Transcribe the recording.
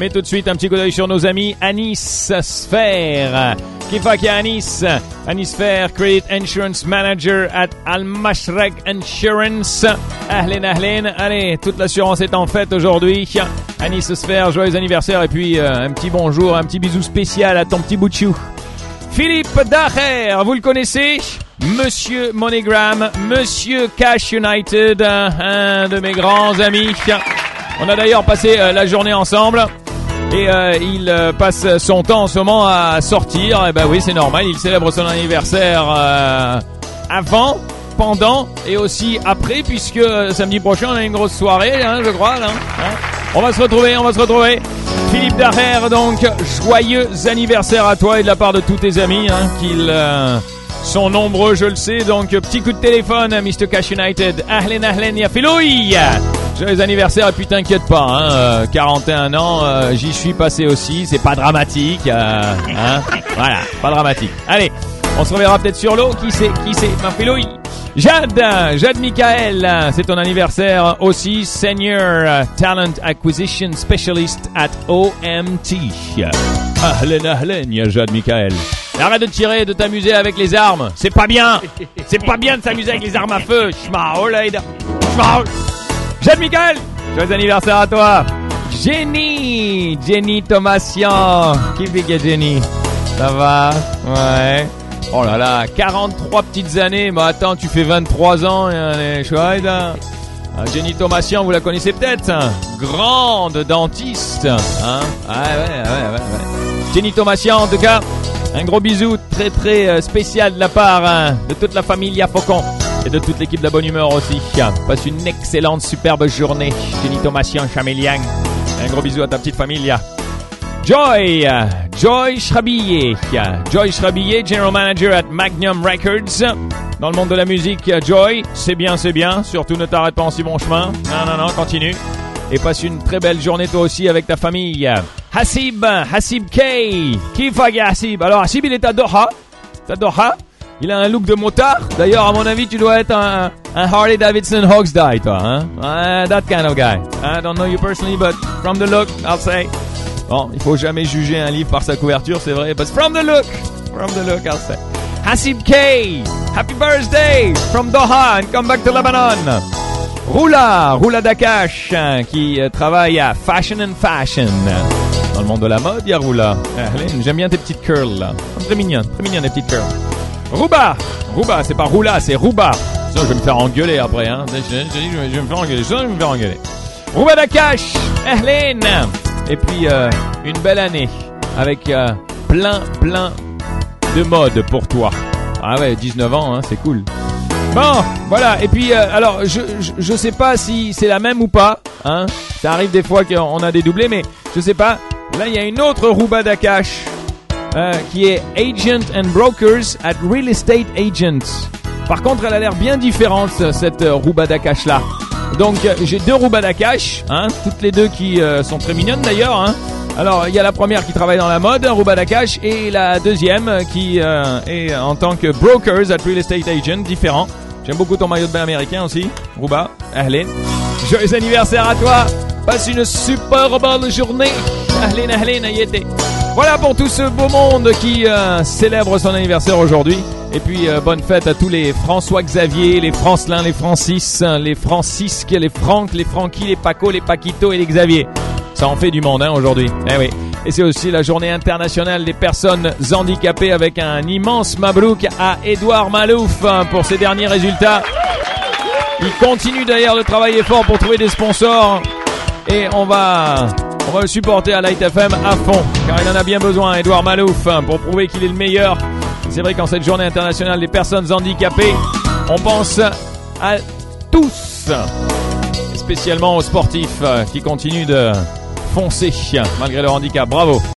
Mais tout de suite, un petit coup d'œil sur nos amis Anis Sphère. Qui fait qu'il Anis? Anis? Sphère, Credit Insurance Manager at Al Mashrek Insurance. Ahlen, ahlen. Allez, toute l'assurance est en fête aujourd'hui. Anis Sphère, joyeux anniversaire et puis euh, un petit bonjour, un petit bisou spécial à ton petit bout de chou. Philippe Dacher, vous le connaissez? Monsieur Monogram, Monsieur Cash United, un de mes grands amis. On a d'ailleurs passé euh, la journée ensemble. Et euh, il euh, passe son temps en ce moment à sortir. Et ben oui, c'est normal. Il célèbre son anniversaire euh, avant, pendant et aussi après, puisque samedi prochain on a une grosse soirée, hein, je crois. Hein. On va se retrouver, on va se retrouver. Philippe Daher, donc joyeux anniversaire à toi et de la part de tous tes amis, hein, qu'ils euh, sont nombreux, je le sais. Donc petit coup de téléphone, Mr. Cash United. Ahlen ahlen ya Philoui. Joyeux anniversaire et puis t'inquiète pas, hein, euh, 41 ans, euh, j'y suis passé aussi, c'est pas dramatique, euh, hein, voilà, pas dramatique. Allez, on se reverra peut-être sur l'eau, qui c'est, qui c'est, ma Philoui. Jade, Jade Michael, c'est ton anniversaire aussi, Senior Talent Acquisition Specialist at OMT. Ahlen ahlen, ya Jade Michael. Arrête de tirer, de t'amuser avec les armes, c'est pas bien, c'est pas bien de s'amuser avec les armes à feu. Schmaolaid. Schmaol. Jade Michael, joyeux anniversaire à toi. Jenny, Jenny Thomasian. Qui fait que Jenny Ça va? Ouais. Oh là là, 43 petites années. Mais attends, tu fais 23 ans. est chouette, hein. Ah, Jenny Thomasian, vous la connaissez peut-être hein Grande dentiste. Hein ouais, ouais, ouais, ouais, ouais. Jenny Thomasian, en tout cas, un gros bisou très très euh, spécial de la part hein, de toute la famille Faucon et de toute l'équipe de la bonne humeur aussi. Passe une excellente, superbe journée. Jenny Thomasian, Chameliang. Un gros bisou à ta petite famille. Joy, Joy Schrabillet. Joy Schrabillet, General Manager at Magnum Records. Dans le monde de la musique, Joy, c'est bien, c'est bien. Surtout ne t'arrête pas en si bon chemin. Non, non, non, continue. Et passe une très belle journée toi aussi avec ta famille. Hassib, Hassib K. Fait Hassib Alors Hassib, il est à Doha. À Doha. Il a un look de motard. D'ailleurs, à mon avis, tu dois être un, Harley Davidson Hogsdy, toi. Hein? That kind of guy. I don't know you personally, but from the look, I'll say. Bon, il faut jamais juger un livre par sa couverture, c'est vrai. But from the look, from the look, I'll say. Hasib K, happy birthday from Doha and come back to Lebanon. Roula, Roula Dakash, hein, qui euh, travaille à Fashion and Fashion. Dans le monde de la mode, il y a Roula. J'aime bien tes petites curls là. Très mignonne, très mignonne les petites curls. Rouba Rouba, c'est pas Roula, c'est Rouba. Sinon, je vais me faire engueuler après. Hein. Je, je, je, vais me faire engueuler. Sinon, je vais me faire engueuler. Rouba Dakash. Et puis, euh, une belle année avec euh, plein, plein de mode pour toi. Ah ouais, 19 ans, hein, c'est cool. Bon, voilà. Et puis, euh, alors, je, je, sais pas si c'est la même ou pas. Hein. Ça arrive des fois qu'on a des doublés, mais je sais pas. Là, il y a une autre Rouba Dakash euh, qui est Agent and Brokers at Real Estate Agents. Par contre, elle a l'air bien différente, cette euh, Rouba Dakash là. Donc, j'ai deux Rouba Dakash, hein, toutes les deux qui sont très mignonnes d'ailleurs. Hein. Alors, il y a la première qui travaille dans la mode, Rouba Dakash, et la deuxième qui euh, est en tant que Brokers at Real Estate Agent, différent. J'aime beaucoup ton maillot de bain américain aussi, Rouba. Ahlen. Joyeux anniversaire à toi. Passe une super bonne journée. Ahlen, ahlen, ayete. Voilà pour tout ce beau monde qui euh, célèbre son anniversaire aujourd'hui. Et puis euh, bonne fête à tous les François Xavier, les Francelin, les Francis, les Francisques, les Franck, les Francky, les Paco, les Paquito et les Xavier. Ça en fait du monde hein, aujourd'hui. Eh oui. Et c'est aussi la journée internationale des personnes handicapées avec un immense mabrouk à Édouard Malouf hein, pour ses derniers résultats. Il continue d'ailleurs de travailler fort pour trouver des sponsors et on va on va le supporter à Light FM à fond car il en a bien besoin Edouard Malouf hein, pour prouver qu'il est le meilleur. C'est vrai qu'en cette journée internationale des personnes handicapées, on pense à tous, spécialement aux sportifs euh, qui continuent de foncer malgré leur handicap. Bravo.